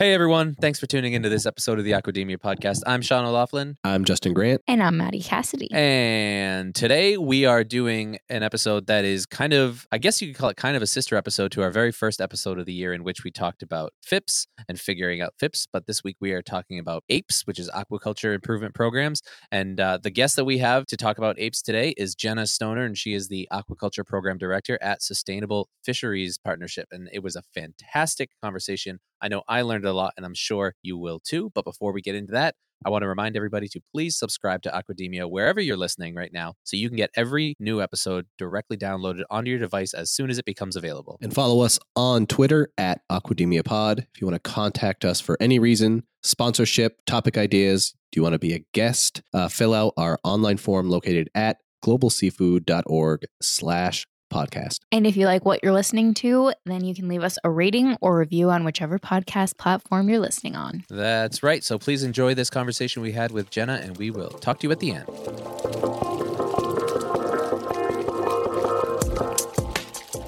Hey everyone, thanks for tuning into this episode of the Aquademia podcast. I'm Sean O'Laughlin. I'm Justin Grant. And I'm Maddie Cassidy. And today we are doing an episode that is kind of, I guess you could call it kind of a sister episode to our very first episode of the year, in which we talked about FIPS and figuring out FIPS. But this week we are talking about APES, which is Aquaculture Improvement Programs. And uh, the guest that we have to talk about APES today is Jenna Stoner, and she is the Aquaculture Program Director at Sustainable Fisheries Partnership. And it was a fantastic conversation. I know I learned a lot, and I'm sure you will too. But before we get into that, I want to remind everybody to please subscribe to Aquademia wherever you're listening right now so you can get every new episode directly downloaded onto your device as soon as it becomes available. And follow us on Twitter at Aquademia Pod. If you want to contact us for any reason, sponsorship, topic ideas, do you want to be a guest, uh, fill out our online form located at globalseafood.org slash podcast. And if you like what you're listening to, then you can leave us a rating or review on whichever podcast platform you're listening on. That's right. So please enjoy this conversation we had with Jenna, and we will talk to you at the end.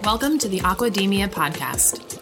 Welcome to the Aquademia podcast.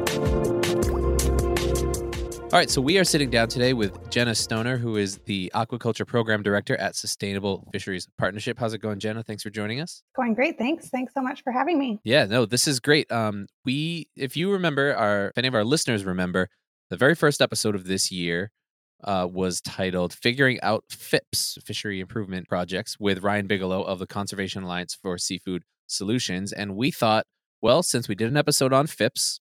All right, so we are sitting down today with Jenna Stoner, who is the Aquaculture Program Director at Sustainable Fisheries Partnership. How's it going, Jenna? Thanks for joining us. Going great, thanks. Thanks so much for having me. Yeah, no, this is great. Um, we, if you remember, our if any of our listeners remember, the very first episode of this year uh, was titled "Figuring Out FIPS Fishery Improvement Projects" with Ryan Bigelow of the Conservation Alliance for Seafood Solutions, and we thought, well, since we did an episode on FIPS,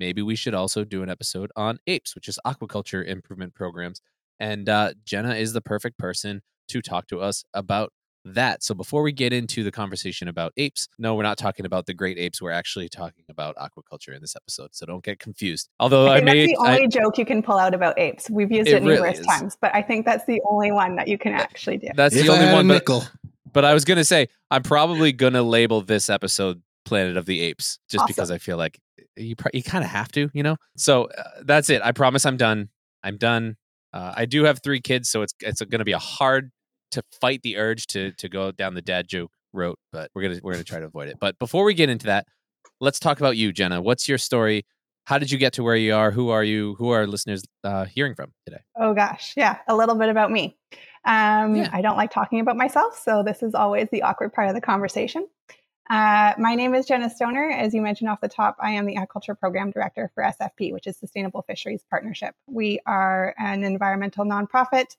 maybe we should also do an episode on apes, which is aquaculture improvement programs. And uh, Jenna is the perfect person to talk to us about that. So before we get into the conversation about apes, no, we're not talking about the great apes. We're actually talking about aquaculture in this episode. So don't get confused. Although I, I made that's the only I, joke you can pull out about apes. We've used it, It numerous is. times, but I think that's the only one that you can actually do. that's If the only had a one. But, but I was gonna say I'm probably gonna label this episode Planet of the Apes just Awesome. because I feel like you pr- you kind of have to, you know. So uh, that's it. I promise I'm done. I'm done. Uh, I do have three kids, so it's it's going to be a hard to fight the urge to to go down the dad joke route, but we're gonna we're gonna try to avoid it. But before we get into that, let's talk about you, Jenna. What's your story? How did you get to where you are? Who are you? Who are listeners uh, hearing from today? Oh gosh, yeah, a little bit about me. Um, Yeah. I don't like talking about myself, so this is always the awkward part of the conversation. Uh, my name is Jenna Stoner. As you mentioned off the top, I am the Aquaculture Program Director for SFP, which is Sustainable Fisheries Partnership. We are an environmental nonprofit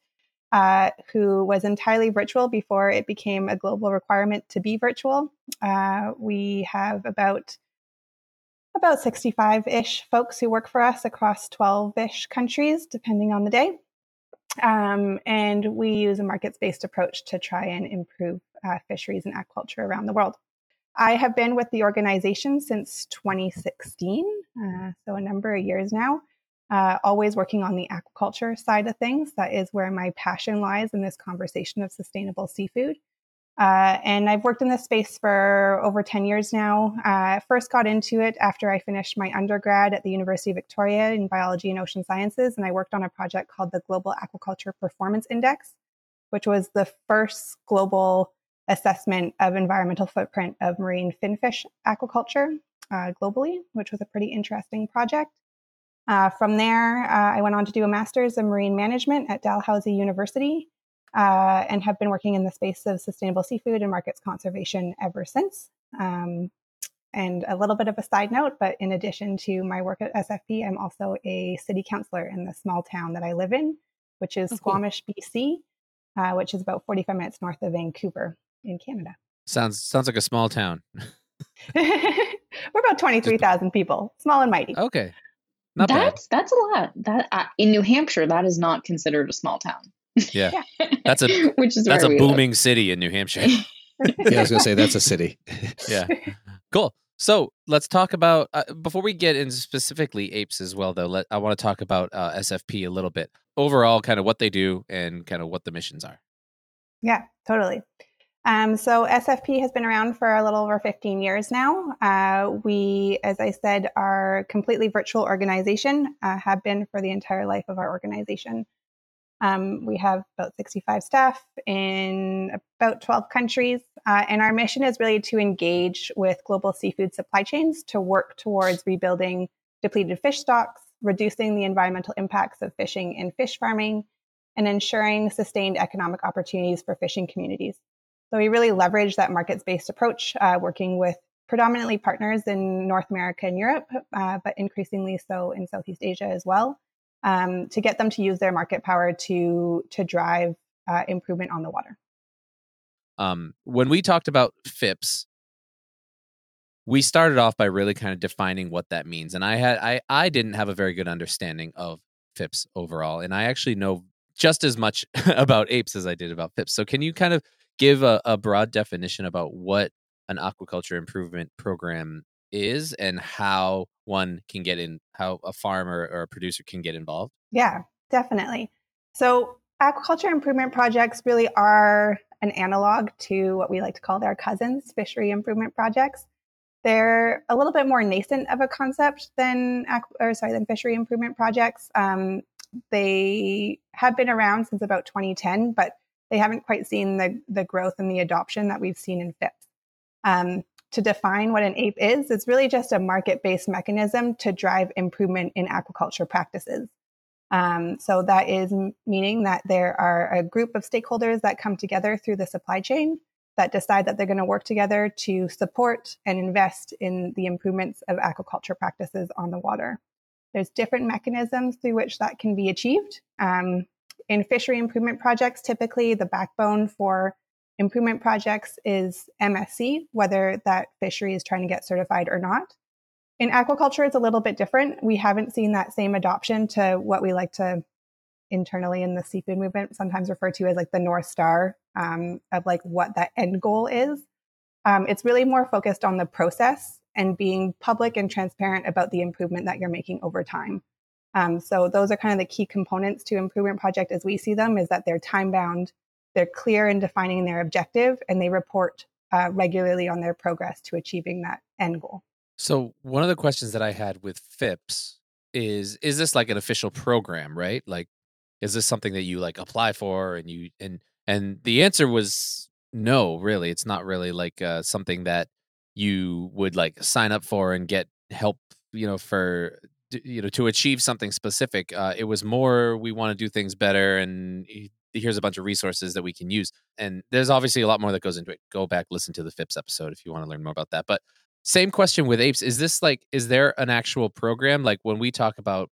uh, who was entirely virtual before it became a global requirement to be virtual. Uh, we have about about 65 ish folks who work for us across 12 ish countries, depending on the day. Um, and we use a markets based approach to try and improve uh, fisheries and aquaculture around the world. I have been with the organization since 2016, uh, so a number of years now, uh, always working on the aquaculture side of things. That is where my passion lies in this conversation of sustainable seafood. Uh, and I've worked in this space for over 10 years now. Uh, first got into it after I finished my undergrad at the University of Victoria in biology and ocean sciences. And I worked on a project called the Global Aquaculture Performance Index, which was the first global assessment of environmental footprint of marine finfish aquaculture uh, globally, which was a pretty interesting project. Uh, from there, uh, I went on to do a master's in marine management at Dalhousie University uh, and have been working in the space of sustainable seafood and markets conservation ever since. Um, and a little bit of a side note, but in addition to my work at SFP, I'm also a city councillor in the small town that I live in, which is Oh, cool. Squamish, BC, uh, which is about 45 minutes north of Vancouver in Canada. Sounds sounds like a small town. We're about 23,000 people, small and mighty. Okay, not bad. that's that's a lot. That uh, in New Hampshire, that is not considered a small town. Yeah, That's a- which is that's a we live. booming city in New Hampshire. Yeah, I was gonna say that's a city. yeah. Cool. So let's talk about uh, before we get into specifically apes as well. Though, let I want to talk about uh, SFP a little bit overall, kind of what they do and kind of what the missions are. Yeah, totally. Um, so SFP has been around for a little over 15 years now. Uh, we, as I said, are completely virtual organization, uh, have been for the entire life of our organization. Um, we have about 65 staff in about 12 countries, uh, and our mission is really to engage with global seafood supply chains to work towards rebuilding depleted fish stocks, reducing the environmental impacts of fishing and fish farming, and ensuring sustained economic opportunities for fishing communities. So we really leverage that markets based approach, uh, working with predominantly partners in North America and Europe, uh, but increasingly so in Southeast Asia as well, um, to get them to use their market power to to drive uh, improvement on the water. Um, when we talked about FIPS, we started off by really kind of defining what that means, and I had I I didn't have a very good understanding of FIPS overall, and I actually know just as much about apes as I did about FIPS. So can you kind of give a, a broad definition about what an aquaculture improvement program is and how one can get in, how a farmer or a producer can get involved? Yeah, definitely. So, aquaculture improvement projects really are an analog to what we like to call their cousins, fishery improvement projects. They're a little bit more nascent of a concept than, or sorry, than fishery improvement projects. Um, they have been around since about 2010, but they haven't quite seen the, the growth and the adoption that we've seen in FIPS. Um, to define what an APE is, it's really just a market based mechanism to drive improvement in aquaculture practices. Um, so that is meaning that there are a group of stakeholders that come together through the supply chain that decide that they're going to work together to support and invest in the improvements of aquaculture practices on the water. There's different mechanisms through which that can be achieved. Um, in fishery improvement projects, typically the backbone for improvement projects is MSC, whether that fishery is trying to get certified or not. In aquaculture, it's a little bit different. We haven't seen that same adoption to what we like to internally in the seafood movement sometimes refer to as like the North Star um, of like what that end goal is. Um, it's really more focused on the process and being public and transparent about the improvement that you're making over time. Um, so those are kind of the key components to improvement project as we see them is that they're time bound, they're clear in defining their objective, and they report uh, regularly on their progress to achieving that end goal. So one of the questions that I had with FIPS is is this like an official program, right? Like is this something that you like apply for and you and and the answer was no, really. It's not really like uh, something that you would like sign up for and get help, you know, for you know to achieve something specific uh, it was more we want to do things better and here's a bunch of resources that we can use. And there's obviously a lot more that goes into it. Go back listen to the fips episode if you want to learn more about that. But same question with apes. Is this like is there an actual program? Like when we talk about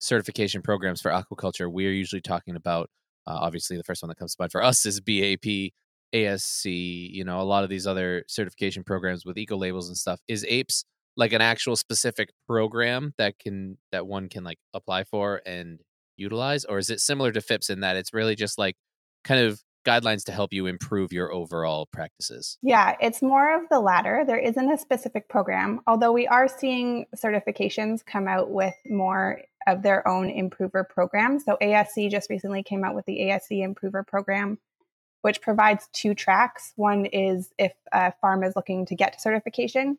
certification programs for aquaculture we're usually talking about uh, obviously the first one that comes to mind for us is bap asc you know a lot of these other certification programs with eco labels and stuff. Is apes like an actual specific program that can that one can like apply for and utilize or is it similar to fips in that it's really just like kind of guidelines to help you improve your overall practices? Yeah it's more of the latter. There isn't a specific program although we are seeing certifications come out with more of their own improver programs. So asc just recently came out with the asc improver program which provides two tracks. One is if a farm is looking to get certification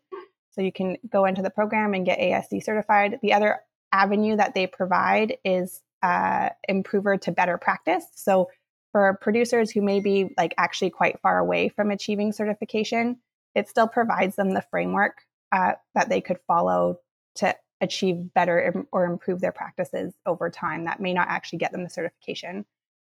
so you can go into the program and get ASC certified. The other avenue that they provide is uh, improver to better practice. So for producers who may be like actually quite far away from achieving certification, it still provides them the framework uh, that they could follow to achieve better or improve their practices over time that may not actually get them the certification.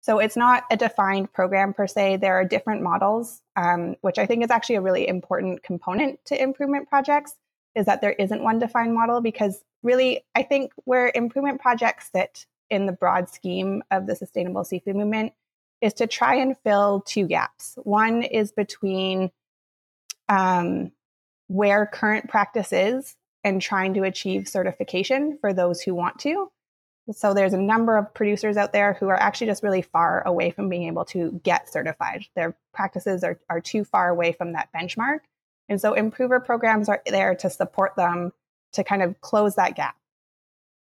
So it's not a defined program per se. There are different models, um, which I think is actually a really important component to improvement projects, is that there isn't one defined model because really, I think where improvement projects sit in the broad scheme of the sustainable seafood movement is to try and fill two gaps. One is between um, where current practice is and trying to achieve certification for those who want to, so there's a number of producers out there who are actually just really far away from being able to get certified. Their practices are, are too far away from that benchmark. And so improver programs are there to support them to kind of close that gap.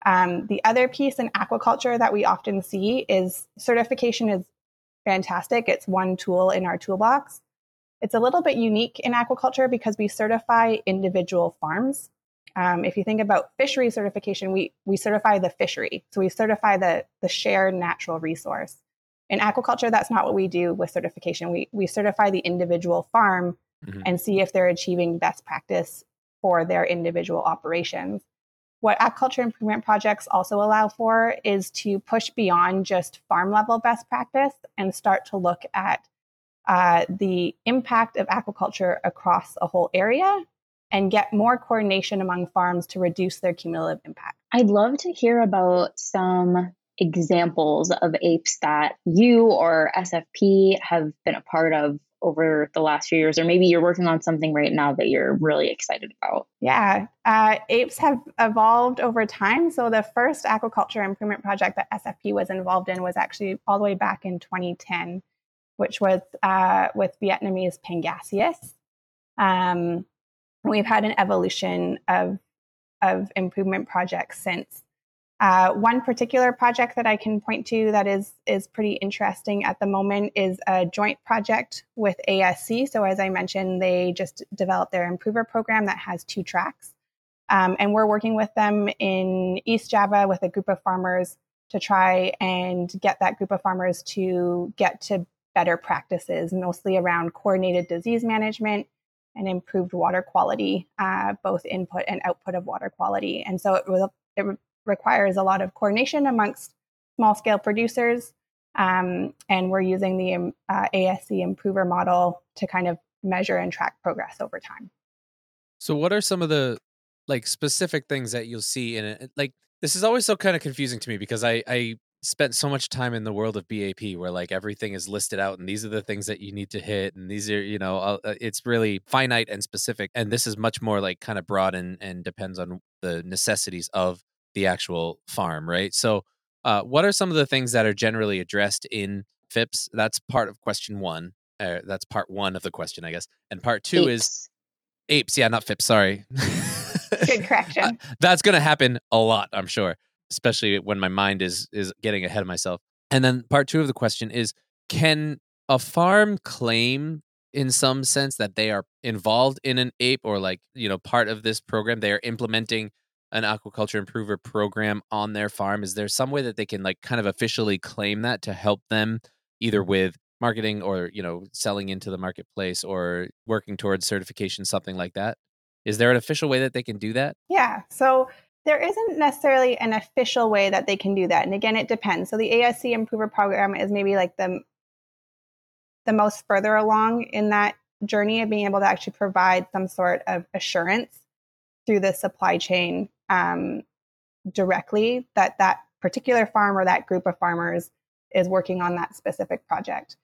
Um, the other piece in aquaculture that we often see is certification is fantastic. It's one tool in our toolbox. It's a little bit unique in aquaculture because we certify individual farms. Um, if you think about fishery certification, we, we certify the fishery. So we certify the, the shared natural resource. In aquaculture, that's not what we do with certification. We, we certify the individual farm mm-hmm. and see if they're achieving best practice for their individual operations. What aquaculture improvement projects also allow for is to push beyond just farm level best practice and start to look at uh, the impact of aquaculture across a whole area and get more coordination among farms to reduce their cumulative impact. I'd love to hear about some examples of apes that you or SFP have been a part of over the last few years, or maybe you're working on something right now that you're really excited about? Yeah, uh, apes have evolved over time. So the first aquaculture improvement project that SFP was involved in was actually all the way back in 2010, which was uh, with Vietnamese Pangasius. Um, we've had an evolution of of improvement projects since. Uh, one particular project that I can point to that is is pretty interesting at the moment is a joint project with ASC. So as I mentioned, they just developed their improver program that has two tracks, um, and we're working with them in East Java with a group of farmers to try and get that group of farmers to get to better practices, mostly around coordinated disease management and improved water quality, uh, both input and output of water quality. And so it, was, it requires a lot of coordination amongst small scale producers. Um, and we're using the um, uh, ASC improver model to kind of measure and track progress over time. So, what are some of the like specific things that you'll see in it? Like, this is always so kind of confusing to me because I, I spent so much time in the world of BAP where like everything is listed out and these are the things that you need to hit and these are you know uh, it's really finite and specific and this is much more like kind of broad and and depends on the necessities of the actual farm, right? So, uh, what are some of the things that are generally addressed in FIPS? That's part of question one. Uh, that's part one of the question, I guess. And part two apes. is apes. Yeah, not FIPS. Sorry. Good correction. uh, that's going to happen a lot, I'm sure, especially when my mind is is getting ahead of myself. And then part two of the question is: Can a farm claim in some sense that they are involved in an ape or like you know part of this program? They are implementing an aquaculture improver program on their farm. Is there some way that they can like kind of officially claim that to help them either with marketing or you know selling into the marketplace or working towards certification something like that? Is there an official way that they can do that? Yeah so there isn't necessarily an official way that they can do that and again it depends so the asc improver program is maybe like the the most further along in that journey of being able to actually provide some sort of assurance through the supply chain um, directly that that particular farm or that group of farmers is working on that specific project.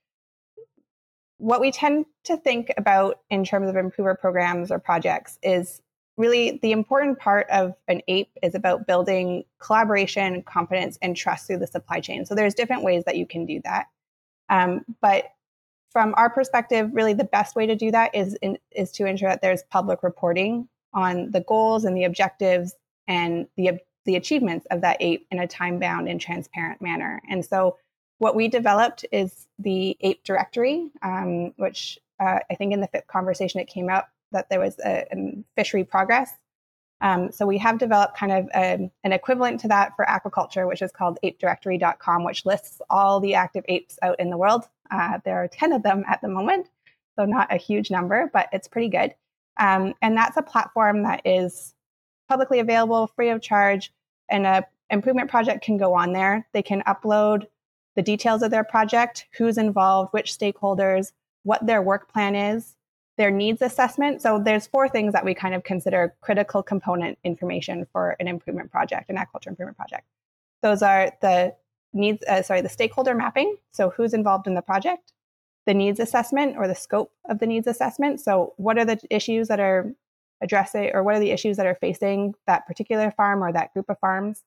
What we tend to think about in terms of improver programs or projects is really the important part of an APE is about building collaboration, confidence and trust through the supply chain. So there's different ways that you can do that. Um, but from our perspective, really the best way to do that is in, is to ensure that there's public reporting on the goals and the objectives and the the achievements of that ape in a time bound and transparent manner. And so, what we developed is the ape directory, um, which uh, I think in the conversation it came up that there was a, a fishery progress. Um, so we have developed kind of a, an equivalent to that for aquaculture, which is called apedirectory.com, which lists all the active apes out in the world. Uh, there are 10 of them at the moment, so not a huge number, but it's pretty good. Um, and that's a platform that is publicly available, free of charge, and a improvement project can go on there. They can upload the details of their project, who's involved, which stakeholders, what their work plan is, their needs assessment. So there's four things that we kind of consider critical component information for an improvement project, an aquaculture improvement project. Those are the needs, uh, sorry, the stakeholder mapping. So who's involved in the project, the needs assessment or the scope of the needs assessment. So what are the issues that are addressing or what are the issues that are facing that particular farm or that group of farms?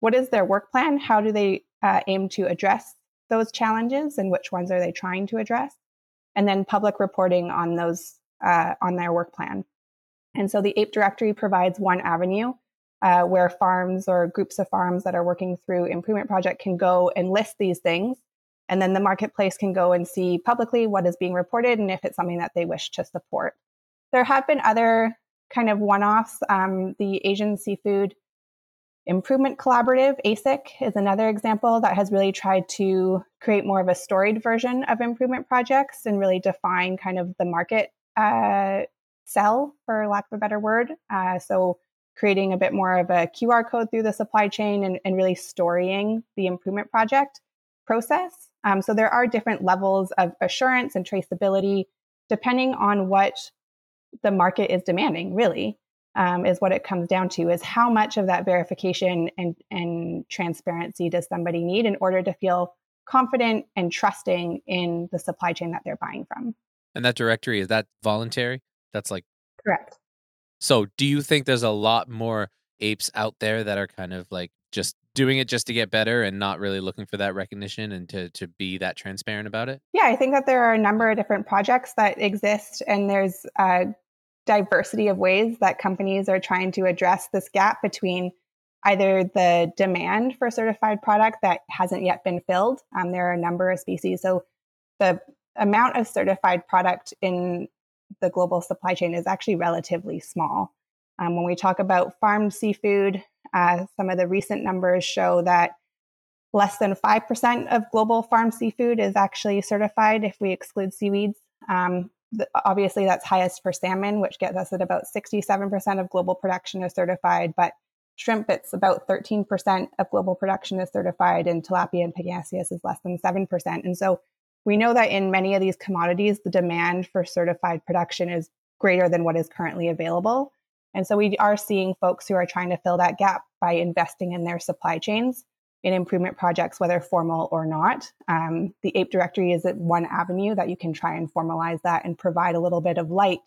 What is their work plan? How do they uh, aim to address those challenges and which ones are they trying to address? And then public reporting on those uh, on their work plan. And so the APE directory provides one avenue uh, where farms or groups of farms that are working through improvement project can go and list these things And then the marketplace can go and see publicly what is being reported and if it's something that they wish to support. There have been other kind of one offs. Um, the Asian Seafood Improvement Collaborative, ASIC, is another example that has really tried to create more of a storied version of improvement projects and really define kind of the market uh, sell, for lack of a better word. Uh, so, creating a bit more of a QR code through the supply chain and, and really storying the improvement project process. Um, so, there are different levels of assurance and traceability depending on what the market is demanding, really um, is what it comes down to is how much of that verification and, and transparency does somebody need in order to feel confident and trusting in the supply chain that they're buying from. And that directory, is that voluntary? That's like correct. So do you think there's a lot more apes out there that are kind of like just doing it just to get better and not really looking for that recognition and to to be that transparent about it? Yeah, I think that there are a number of different projects that exist, and there's uh, diversity of ways that companies are trying to address this gap between either the demand for certified product that hasn't yet been filled. Um, there are a number of species. So the amount of certified product in the global supply chain is actually relatively small. Um, when we talk about farmed seafood, uh, some of the recent numbers show that less than 5% of global farm seafood is actually certified if we exclude seaweeds. Um, obviously that's highest for salmon, which gets us at about 67% of global production is certified. But shrimp, it's about 13% of global production is certified, and tilapia and pangasius is less than 7%. And so we know that in many of these commodities, the demand for certified production is greater than what is currently available. And so we are seeing folks who are trying to fill that gap by investing in their supply chains in improvement projects, whether formal or not. Um, the APE directory is one avenue that you can try and formalize that and provide a little bit of light,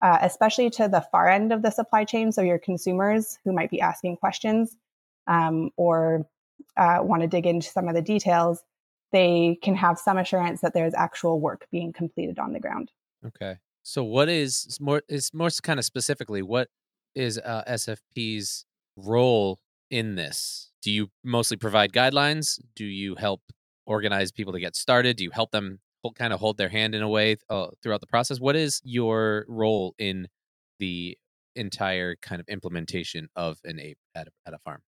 uh, especially to the far end of the supply chain. So your consumers who might be asking questions um, or uh, want to dig into some of the details, they can have some assurance that there's actual work being completed on the ground. Okay. So what is more is more kind of specifically what is uh, SFP's role in this? do you mostly provide guidelines? Do you help organize people to get started? Do you help them kind of hold their hand in a way uh, throughout the process? What is your role in the entire kind of implementation of an ape at a, at a farm?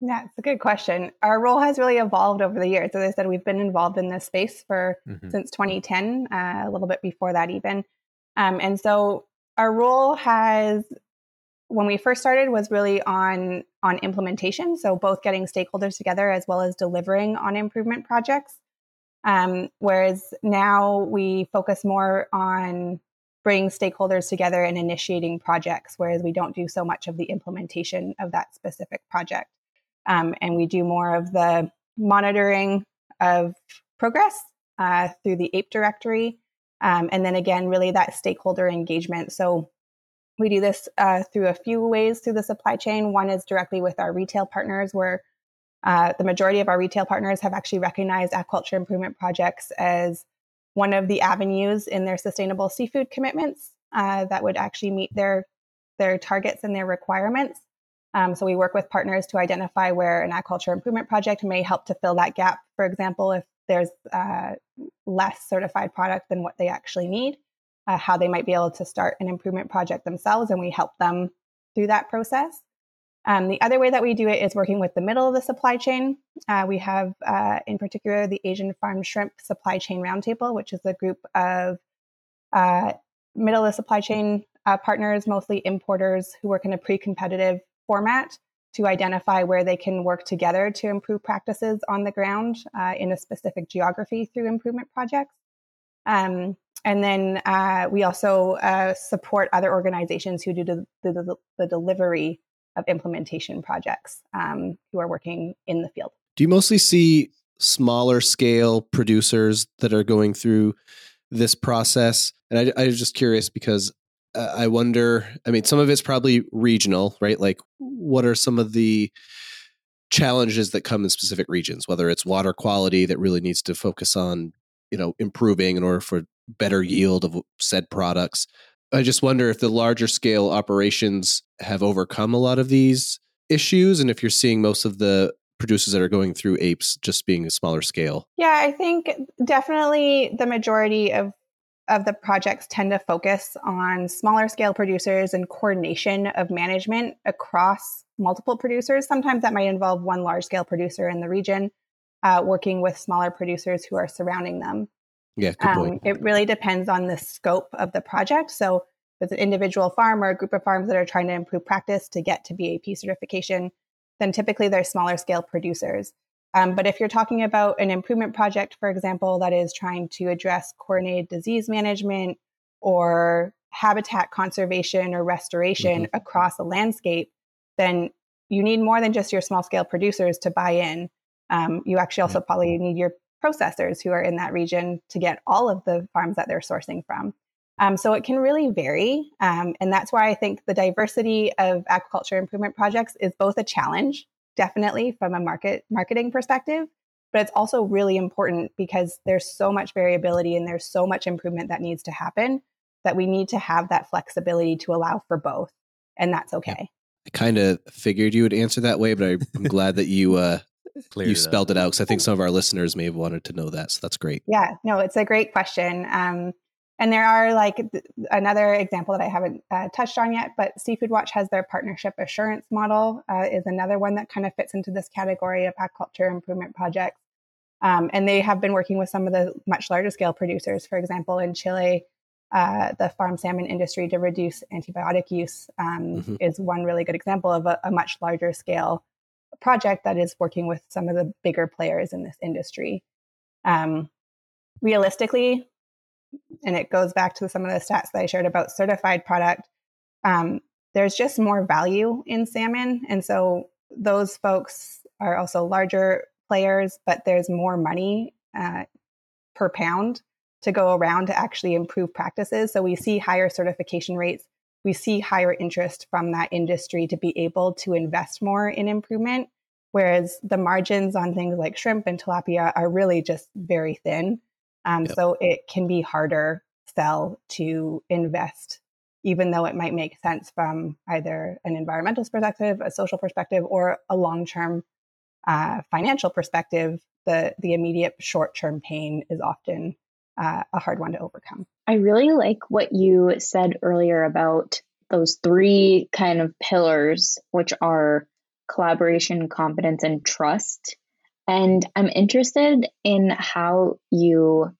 Yeah, it's a good question. Our role has really evolved over the years. As I said, we've been involved in this space for mm-hmm. since 2010, uh, a little bit before that even. Um, and so our role has when we first started was really on on implementation. So both getting stakeholders together as well as delivering on improvement projects. Um, whereas now we focus more on bringing stakeholders together and initiating projects whereas we don't do so much of the implementation of that specific project. Um, and we do more of the monitoring of progress uh, through the ape directory. Um, and then again really that stakeholder engagement. So we do this uh, through a few ways through the supply chain. One is directly with our retail partners, where uh, the majority of our retail partners have actually recognized aquaculture improvement projects as one of the avenues in their sustainable seafood commitments uh, that would actually meet their their targets and their requirements. Um, so we work with partners to identify where an aquaculture improvement project may help to fill that gap. For example, if there's uh, less certified product than what they actually need uh, how they might be able to start an improvement project themselves, and we help them through that process. Um, the other way that we do it is working with the middle of the supply chain. Uh, we have, uh, in particular, the Asian Farm Shrimp Supply Chain Roundtable, which is a group of uh, middle of the supply chain uh, partners, mostly importers, who work in a pre competitive format to identify where they can work together to improve practices on the ground uh, in a specific geography through improvement projects. Um, and then uh, we also uh, support other organizations who do the, the, the delivery of implementation projects um, who are working in the field. Do you mostly see smaller scale producers that are going through this process? And I, I was just curious because uh, I wonder, I mean, some of it's probably regional, right? Like, what are some of the challenges that come in specific regions, whether it's water quality that really needs to focus on you know improving in order for better yield of said products. I just wonder if the larger scale operations have overcome a lot of these issues and if you're seeing most of the producers that are going through apes just being a smaller scale? Yeah, I think definitely the majority of of the projects tend to focus on smaller scale producers and coordination of management across multiple producers. Sometimes that might involve one large scale producer in the region uh, working with smaller producers who are surrounding them. Yeah, Um, it really depends on the scope of the project. So, if it's an individual farm or a group of farms that are trying to improve practice to get to BAP certification, then typically they're smaller scale producers. Um, but if you're talking about an improvement project, for example, that is trying to address coordinated disease management or habitat conservation or restoration across a landscape, then you need more than just your small scale producers to buy in. Um, you actually also probably need your processors who are in that region to get all of the farms that they're sourcing from. Um, so it can really vary. Um, and that's why I think the diversity of aquaculture improvement projects is both a challenge, definitely from a market marketing perspective, but it's also really important because there's so much variability and there's so much improvement that needs to happen that we need to have that flexibility to allow for both. And that's okay. I kind of figured you would answer that way, but I'm glad that you uh, Cleared you it up. spelled it out because I think some of our listeners may have wanted to know that. So that's great. Yeah, no, it's a great question. Um, and there are like th- another example that I haven't uh, touched on yet, but Seafood Watch has their partnership assurance model uh, is another one that kind of fits into this category of aquaculture improvement projects. Um, and they have been working with some of the much larger scale producers. For example, in Chile, uh, the farm salmon industry to reduce antibiotic use um, Mhm. is one really good example of a, a much larger scale project that is working with some of the bigger players in this industry. Um, realistically, and it goes back to some of the stats that I shared about certified product, um, there's just more value in salmon. And so those folks are also larger players, but there's more money uh, per pound to go around to actually improve practices. So we see higher certification rates. We see higher interest from that industry to be able to invest more in improvement. Whereas the margins on things like shrimp and tilapia are really just very thin. Um, Yep. So it can be harder sell to invest, even though it might make sense from either an environmental perspective, a social perspective, or a long term uh, financial perspective. The, the immediate short term pain is often uh, a hard one to overcome. I really like what you said earlier about those three kind of pillars, which are collaboration, competence, and trust. And I'm interested in how you,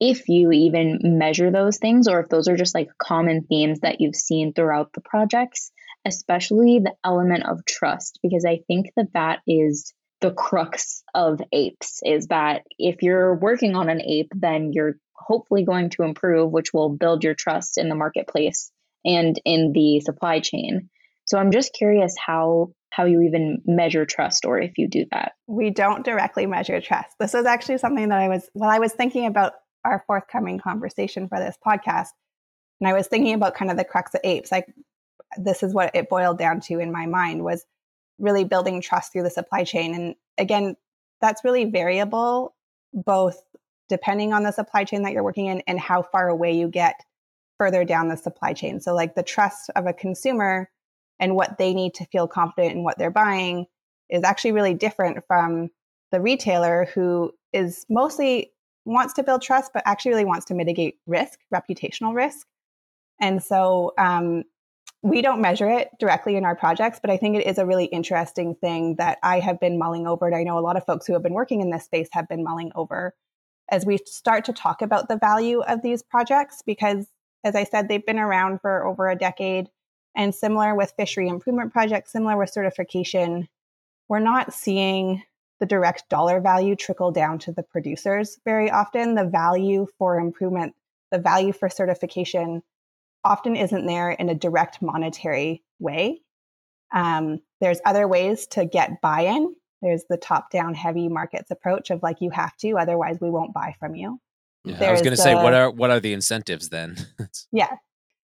if you even measure those things, or if those are just like common themes that you've seen throughout the projects, especially the element of trust, because I think that that is the crux of apes is that if you're working on an ape, then you're hopefully going to improve, which will build your trust in the marketplace and in the supply chain. So I'm just curious how how you even measure trust or if you do that. we don't directly measure trust. This was actually something that I was, while I was thinking about our forthcoming conversation for this podcast, and I was thinking about kind of the crux of apes, like this is what it boiled down to in my mind was really building trust through the supply chain. And again, that's really variable, both depending on the supply chain that you're working in and how far away you get further down the supply chain. So, like the trust of a consumer and what they need to feel confident in what they're buying is actually really different from the retailer who is mostly wants to build trust, but actually really wants to mitigate risk, reputational risk. And so um, we don't measure it directly in our projects, but I think it is a really interesting thing that I have been mulling over. And I know a lot of folks who have been working in this space have been mulling over as we start to talk about the value of these projects, because as I said, they've been around for over a decade. And similar with fishery improvement projects, similar with certification, we're not seeing the direct dollar value trickle down to the producers very often. The value for improvement, the value for certification often isn't there in a direct monetary way. Um, there's other ways to get buy in. There's the top down heavy markets approach of like, you have to, otherwise, we won't buy from you. Yeah, I was There's going to say, what are what are the incentives then? Yeah.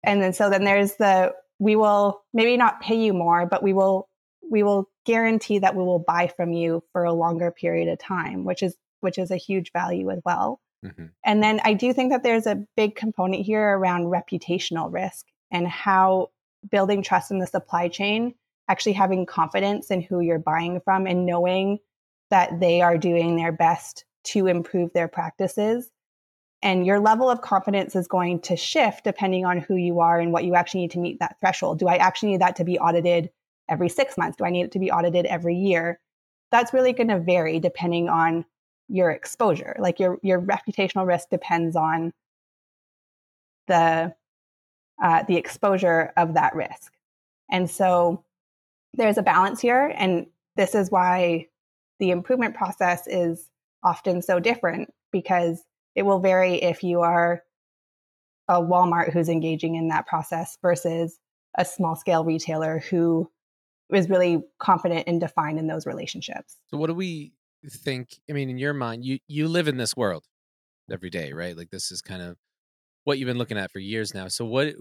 And then so then there's the we will maybe not pay you more, but we will we will guarantee that we will buy from you for a longer period of time, which is which is a huge value as well. Mhm. And then I do think that there's a big component here around reputational risk and how building trust in the supply chain actually having confidence in who you're buying from and knowing that they are doing their best to improve their practices. And your level of confidence is going to shift depending on who you are and what you actually need to meet that threshold. Do I actually need that to be audited every six months? Do I need it to be audited every year? That's really going to vary depending on your exposure. Like your your reputational risk depends on the uh, the exposure of that risk. And so there's a balance here. And this is why the improvement process is often so different because it will vary if you are a Walmart who's engaging in that process versus a small scale retailer who is really confident and defined in those relationships. So what do we think? I mean, in your mind, you you live in this world every day, right? Like this is kind of what you've been looking at for years now. So what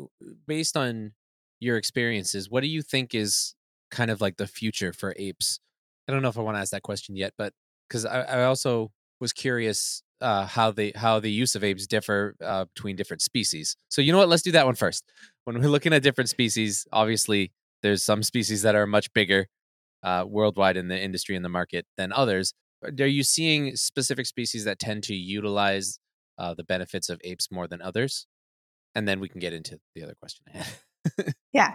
based on your experiences, what do you think is kind of like the future for apes? I don't know if I want to ask that question yet, but because I, I, also was curious uh, how the how the use of apes differ uh, between different species. So you know what? Let's do that one first. When we're looking at different species, obviously there's some species that are much bigger uh, worldwide in the industry and the market than others. Are you seeing specific species that tend to utilize uh, the benefits of apes more than others? And then we can get into the other question. yeah,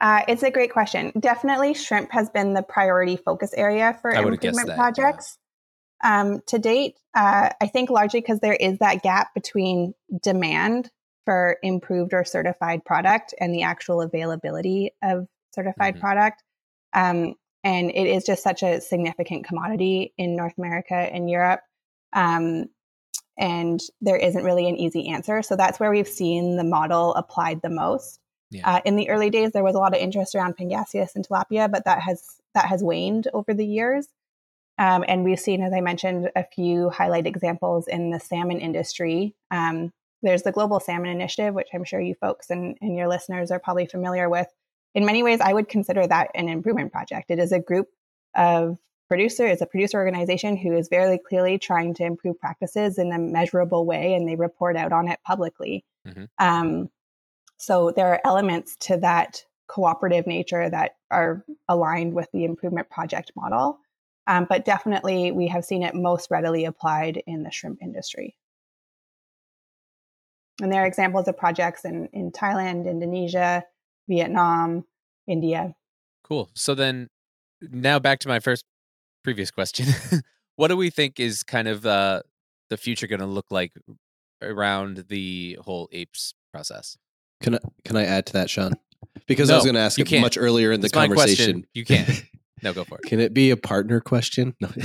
uh, it's a great question. Definitely, shrimp has been the priority focus area for improvement that, projects. Yeah. Um, to date, uh, I think largely because there is that gap between demand for improved or certified product and the actual availability of certified mm-hmm. product. Um, and it is just such a significant commodity in North America and Europe. Um, and there isn't really an easy answer. So that's where we've seen the model applied the most. Yeah. Uh, in the early days, there was a lot of interest around Pangasius and tilapia, but that has that has waned over the years. Um, and we've seen, as I mentioned, a few highlight examples in the salmon industry. Um, there's the Global Salmon Initiative, which I'm sure you folks and, and your listeners are probably familiar with. In many ways, I would consider that an improvement project. It is a group of producers, it's a producer organization who is very clearly trying to improve practices in a measurable way, and they report out on it publicly. Mm-hmm. Um, so there are elements to that cooperative nature that are aligned with the improvement project model. Um, but definitely, we have seen it most readily applied in the shrimp industry. And there are examples of projects in, in Thailand, Indonesia, Vietnam, India. Cool. So then, now back to my first previous question. what do we think is kind of uh, the future going to look like around the whole apes process? Can I can I add to that, Sean? Because no, I was going to ask it much earlier in the conversation. You can't. No, go for it. Can it be a partner question? No.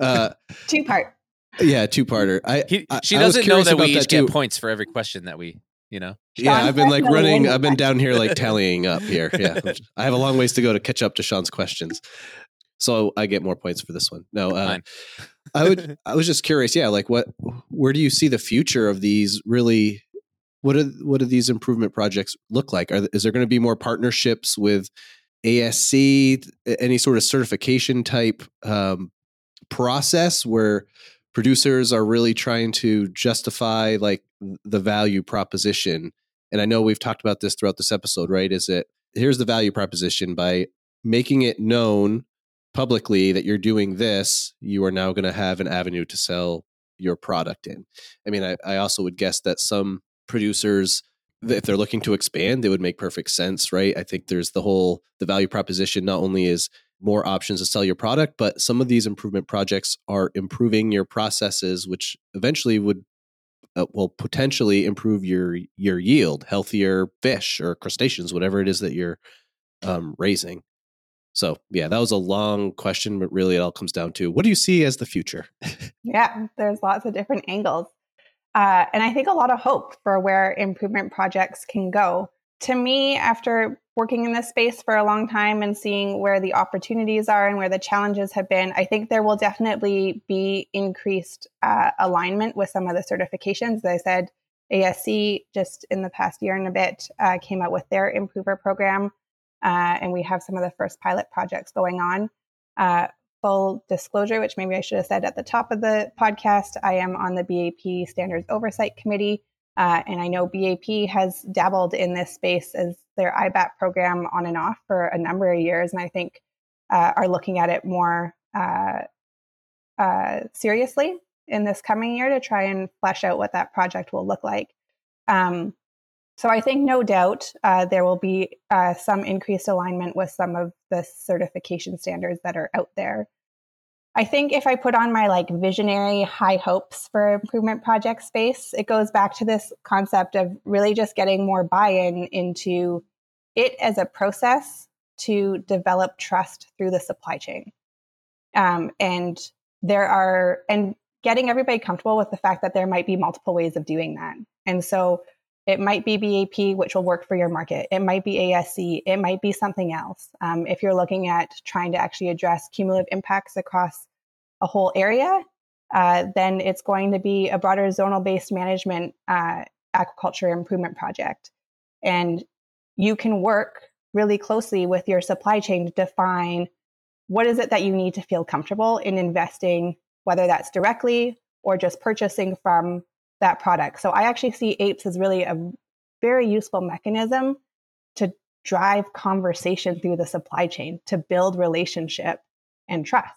Uh, two part. Yeah, two parter. I, he, she doesn't know that we each get points for every question that we, you know. Yeah, I've been like running. I've been down here like tallying up here. Yeah, I have a long ways to go to catch up to Sean's questions, so I get more points for this one. No, uh, I would. I was just curious. Yeah, like what? Where do you see the future of these really what do what do these improvement projects look like? Are, is there going to be more partnerships with ASC, any sort of certification type um, process where producers are really trying to justify like the value proposition? And I know we've talked about this throughout this episode, right? Is it here's the value proposition by making it known publicly that you're doing this, you are now going to have an avenue to sell your product in. I mean, I, I also would guess that some producers if they're looking to expand, it would make perfect sense, right? I think there's the whole the value proposition not only is more options to sell your product, but some of these improvement projects are improving your processes, which eventually would uh, will potentially improve your your yield, healthier fish or crustaceans, whatever it is that you're um, raising. So yeah, that was a long question, but really it all comes down to what do you see as the future? yeah, there's lots of different angles. Uh, and I think a lot of hope for where improvement projects can go. To me, after working in this space for a long time and seeing where the opportunities are and where the challenges have been, I think there will definitely be increased uh, alignment with some of the certifications. As I said, ASC just in the past year and a bit uh, came out with their improver program, uh, and we have some of the first pilot projects going on. Uh, full disclosure, which maybe I should have said at the top of the podcast, I am on the BAP Standards Oversight Committee. Uh, and I know BAP has dabbled in this space as their iBAP program on and off for a number of years, and I think uh, are looking at it more uh, uh, seriously in this coming year to try and flesh out what that project will look like. Um, so I think no doubt uh, there will be uh, some increased alignment with some of the certification standards that are out there. I think if I put on my like visionary high hopes for improvement project space, it goes back to this concept of really just getting more buy-in into it as a process to develop trust through the supply chain. Um, and there are and getting everybody comfortable with the fact that there might be multiple ways of doing that. And so it might be BAP, which will work for your market. It might be ASC. It might be something else. Um, if you're looking at trying to actually address cumulative impacts across a whole area, uh, then it's going to be a broader zonal based management uh, aquaculture improvement project. And you can work really closely with your supply chain to define what is it that you need to feel comfortable in investing, whether that's directly or just purchasing from that product. So I actually see AIPs as really a very useful mechanism to drive conversation through the supply chain to build relationship and trust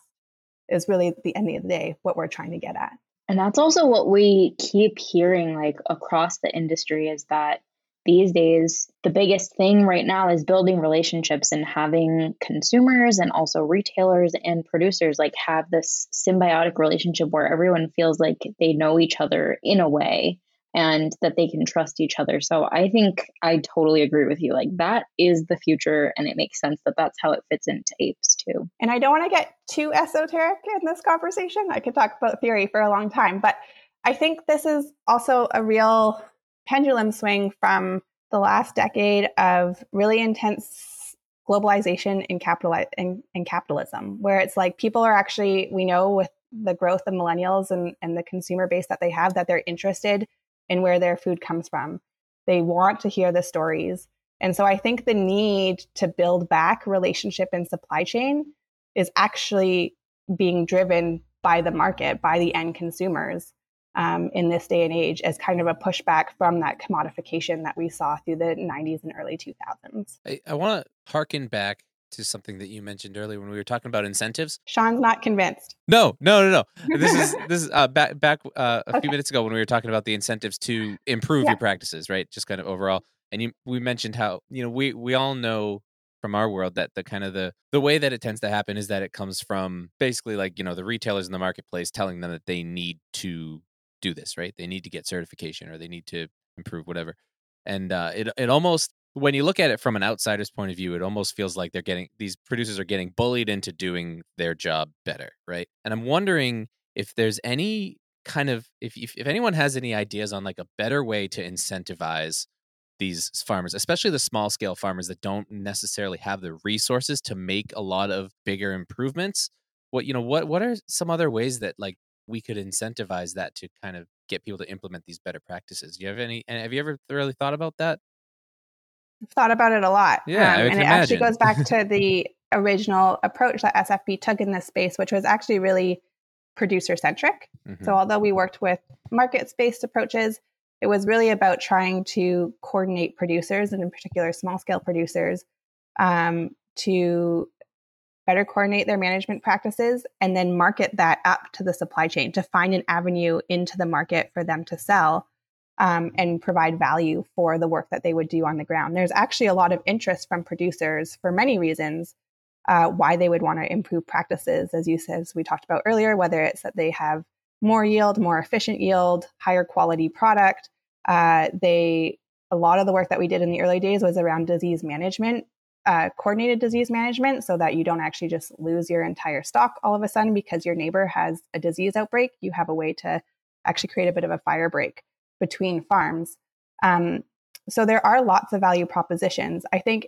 is really at the end of the day what we're trying to get at. And that's also what we keep hearing like across the industry is that these days, the biggest thing right now is building relationships and having consumers and also retailers and producers like have this symbiotic relationship where everyone feels like they know each other in a way and that they can trust each other. So I think I totally agree with you. Like that is the future and it makes sense that that's how it fits into AIPs too. And I don't want to get too esoteric in this conversation. I could talk about theory for a long time, but I think this is also a real pendulum swing from the last decade of really intense globalization in capital in, in capitalism, where it's like people are actually we know with the growth of millennials and, and the consumer base that they have that they're interested in where their food comes from. They want to hear the stories. And so I think the need to build back relationship and supply chain is actually being driven by the market, by the end consumers um, in this day and age as kind of a pushback from that commodification that we saw through the 90s and early 2000s. I, I want to harken back to something that you mentioned earlier when we were talking about incentives. Sean's not convinced. No, no, no, no. This is this is uh, back back uh, a okay. few minutes ago when we were talking about the incentives to improve yeah. your practices, right? Just kind of overall. And you we mentioned how you know we we all know from our world that the kind of the the way that it tends to happen is that it comes from basically like you know the retailers in the marketplace telling them that they need to do this, right? They need to get certification or they need to improve whatever. And uh, it it almost when you look at it from an outsider's point of view, it almost feels like they're getting these producers are getting bullied into doing their job better, right? And I'm wondering if there's any kind of if if, if anyone has any ideas on like a better way to incentivize these farmers, especially the small scale farmers that don't necessarily have the resources to make a lot of bigger improvements. What you know, what what are some other ways that like we could incentivize that to kind of get people to implement these better practices. Do you have any? And have you ever really thought about that? I've thought about it a lot. Yeah, um, and it imagine. actually goes back to the original approach that SFP took in this space, which was actually really producer centric. Mm-hmm. So although we worked with markets based approaches, it was really about trying to coordinate producers and in particular small scale producers um, to better coordinate their management practices, and then market that up to the supply chain to find an avenue into the market for them to sell um, and provide value for the work that they would do on the ground. There's actually a lot of interest from producers for many reasons uh, why they would want to improve practices, as you said, as we talked about earlier, whether it's that they have more yield, more efficient yield, higher quality product. Uh, they a lot of the work that we did in the early days was around disease management uh, coordinated disease management so that you don't actually just lose your entire stock all of a sudden because your neighbor has a disease outbreak. You have a way to actually create a bit of a fire break between farms. Um, so there are lots of value propositions. I think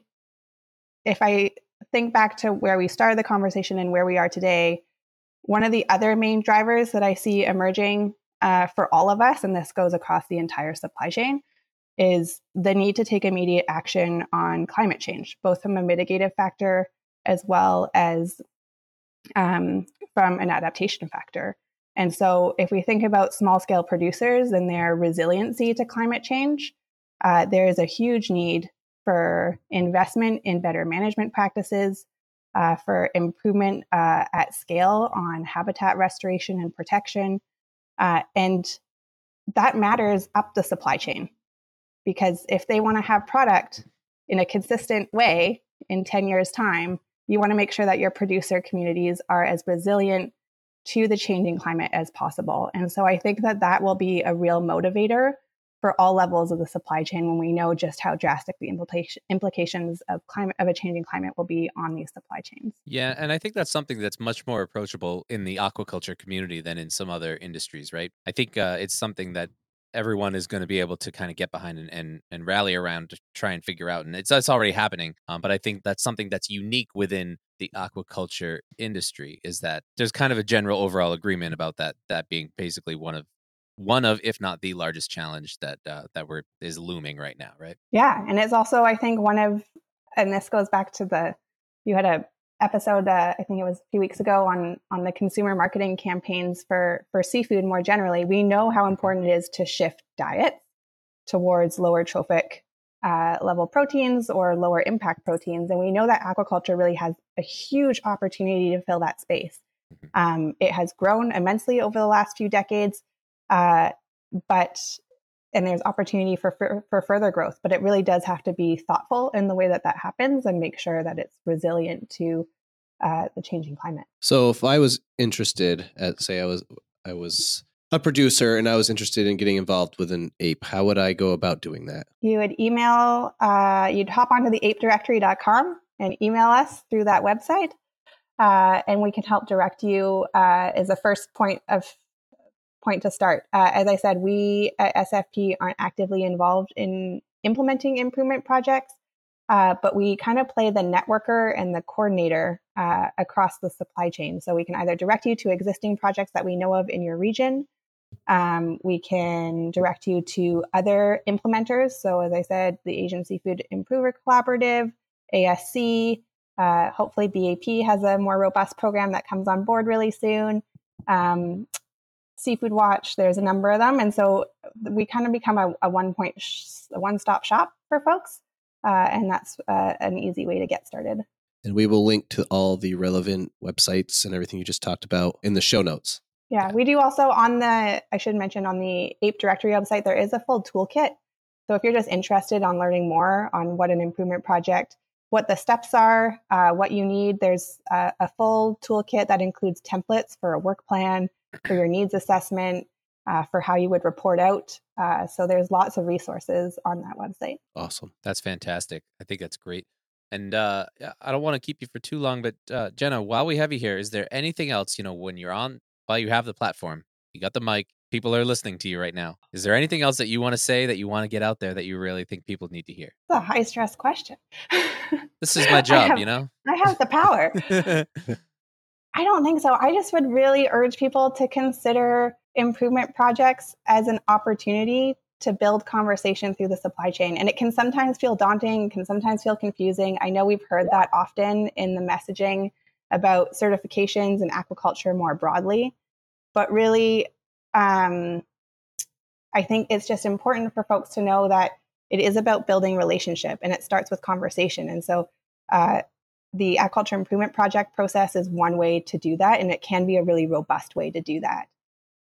if I think back to where we started the conversation and where we are today, one of the other main drivers that I see emerging uh, for all of us, and this goes across the entire supply chain, is the need to take immediate action on climate change, both from a mitigative factor as well as um, from an adaptation factor. And so, if we think about small scale producers and their resiliency to climate change, uh, there is a huge need for investment in better management practices, uh, for improvement uh, at scale on habitat restoration and protection. Uh, and that matters up the supply chain because if they want to have product in a consistent way in 10 years' time, you want to make sure that your producer communities are as resilient to the changing climate as possible. And so I think that that will be a real motivator for all levels of the supply chain when we know just how drastic the implications of climate of a changing climate will be on these supply chains. Yeah, and I think that's something that's much more approachable in the aquaculture community than in some other industries, right? I think uh, it's something that everyone is going to be able to kind of get behind and, and, and rally around to try and figure out. And it's it's already happening. Um, but I think that's something that's unique within the aquaculture industry is that there's kind of a general overall agreement about that that being basically one of one of if not the largest challenge that uh, that we're is looming right now right yeah and it's also i think one of and this goes back to the you had a episode uh, i think it was a few weeks ago on on the consumer marketing campaigns for for seafood more generally we know how important it is to shift diets towards lower trophic uh, level proteins or lower impact proteins and we know that aquaculture really has a huge opportunity to fill that space mm-hmm. um, it has grown immensely over the last few decades uh, but and there's opportunity for, for, for further growth but it really does have to be thoughtful in the way that that happens and make sure that it's resilient to uh, the changing climate. So if i was interested at say i was i was a producer and i was interested in getting involved with an AIP how would i go about doing that? You would email uh, you'd hop onto the aipdirectory.com and email us through that website uh, and we can help direct you uh, as a first point of point to start. Uh, as I said, we at SFP aren't actively involved in implementing improvement projects, uh, but we kind of play the networker and the coordinator uh, across the supply chain. So we can either direct you to existing projects that we know of in your region. Um, we can direct you to other implementers. So, as I said, the Asian Seafood Improver Collaborative, ASC, uh, hopefully BAP has a more robust program that comes on board really soon. Um, Seafood Watch. There's a number of them, and so we kind of become a, a one point, sh- a one stop shop for folks, uh, and that's uh, an easy way to get started. And we will link to all the relevant websites and everything you just talked about in the show notes. Yeah, we do also on the, I should mention on the AIP Directory website, there is a full toolkit. So if you're just interested on learning more on what an improvement project, what the steps are, uh, what you need, there's a, a full toolkit that includes templates for a work plan, for your needs assessment, uh, for how you would report out. Uh, so there's lots of resources on that website. Awesome. That's fantastic. I think that's great. And uh, I don't want to keep you for too long, but uh, Jenna, while we have you here, is there anything else, you know, when you're on, while you have the platform, you got the mic, people are listening to you right now. Is there anything else that you want to say that you want to get out there that you really think people need to hear? It's a high stress question. this is my job, have, you know? I have the power. I don't think so. I just would really urge people to consider improvement projects as an opportunity to build conversation through the supply chain. And it can sometimes feel daunting, can sometimes feel confusing. I know we've heard that often in the messaging about certifications and aquaculture more broadly. But really, um, I think it's just important for folks to know that it is about building relationship and it starts with conversation. And so, uh, the aquaculture improvement project process is one way to do that, and it can be a really robust way to do that.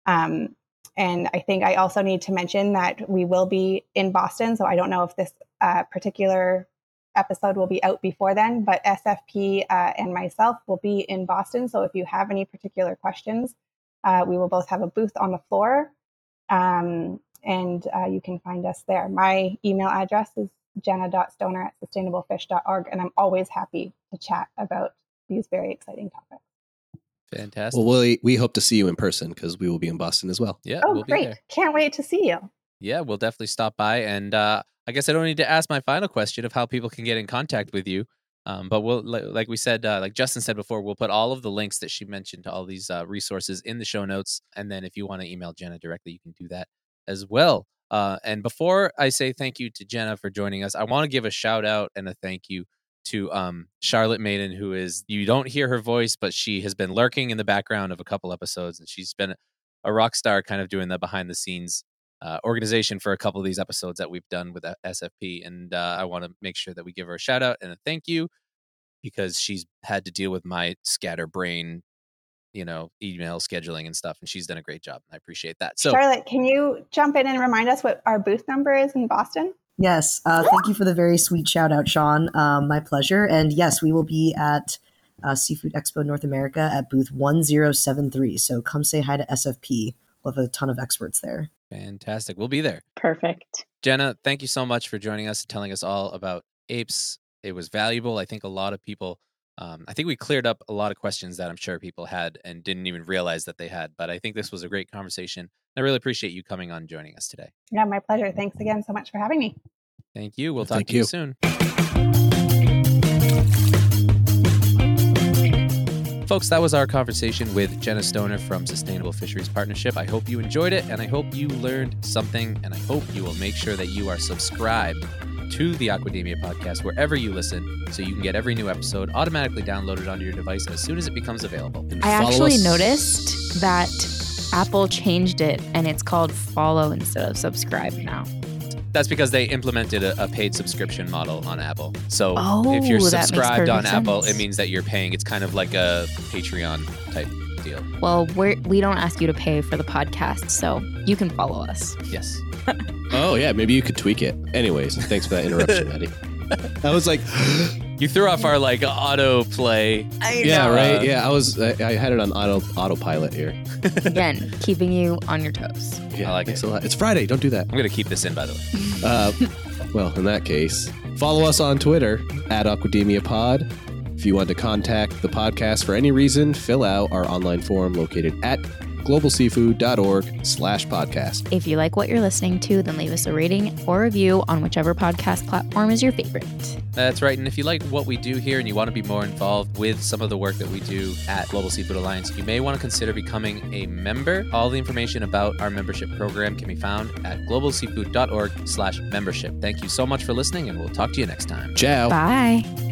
Um, and I think I also need to mention that we will be in Boston. So I don't know if this uh, particular episode will be out before then, but SFP uh, and myself will be in Boston. So if you have any particular questions, uh, we will both have a booth on the floor. Um, and uh, you can find us there. My email address is jenna.stoner at sustainablefish.org. And I'm always happy to chat about these very exciting topics. Fantastic. Well, we, we hope to see you in person because we will be in Boston as well. Yeah. Oh, we'll great. Can't wait to see you. Yeah, we'll definitely stop by. And uh, I guess I don't need to ask my final question of how people can get in contact with you. Um, but we'll, like we said, uh, like Justin said before, we'll put all of the links that she mentioned to all these uh, resources in the show notes. And then if you want to email Jenna directly, you can do that as well. Uh, and before I say thank you to Jenna for joining us, I want to give a shout out and a thank you to um, Charlotte Maiden, who is you don't hear her voice, but she has been lurking in the background of a couple episodes, and she's been a rock star kind of doing the behind the scenes uh, organization for a couple of these episodes that we've done with SFP. And uh, I want to make sure that we give her a shout out and a thank you because she's had to deal with my scatterbrain, you know, email scheduling and stuff. And she's done a great job. I appreciate that. So, Charlotte, can you jump in and remind us what our booth number is in Boston? Yes. Uh, thank you for the very sweet shout out, Sean. Um, my pleasure. And yes, we will be at uh, Seafood Expo North America at booth 1073. So come say hi to SFP. We'll have a ton of experts there. Fantastic. We'll be there. Perfect. Jenna, thank you so much for joining us and telling us all about AIPs. It was valuable. I think a lot of people, um, I think we cleared up a lot of questions that I'm sure people had and didn't even realize that they had. But I think this was a great conversation. I really appreciate you coming on joining us today. Yeah, my pleasure. Thanks again so much for having me. Thank you. We'll talk Thank to you, you soon. Folks, that was our conversation with Jenna Stoner from Sustainable Fisheries Partnership. I hope you enjoyed it and I hope you learned something. And I hope you will make sure that you are subscribed to the Aquademia podcast wherever you listen so you can get every new episode automatically downloaded onto your device as soon as it becomes available. And I actually us. noticed that Apple changed it and it's called follow instead of subscribe now. That's because they implemented a, a paid subscription model on Apple. So oh, if you're oh, subscribed on sense. Apple, it means that you're paying. It's kind of like a Patreon type deal. Well, we're, we don't ask you to pay for the podcast, so you can follow us. Yes. oh yeah, maybe you could tweak it. Anyways, thanks for that interruption, Eddie. I was like, you threw off our like auto play. yeah, right. Yeah, I was. I, I, had it on auto autopilot here. Again, keeping you on your toes. Yeah, I like it. a lot. It's Friday. Don't do that. I'm gonna keep this in, by the way. Uh, well, in that case, follow us on Twitter at Aquademia Pod. If you want to contact the podcast for any reason, fill out our online form located at globalseafood.org slash podcast. If you like what you're listening to, then leave us a rating or review on whichever podcast platform is your favorite. That's right. And if you like what we do here and you want to be more involved with some of the work that we do at Global Seafood Alliance, you may want to consider becoming a member. All the information about our membership program can be found at globalseafood.org slash membership. Thank you so much for listening, and we'll talk to you next time. Ciao. Bye.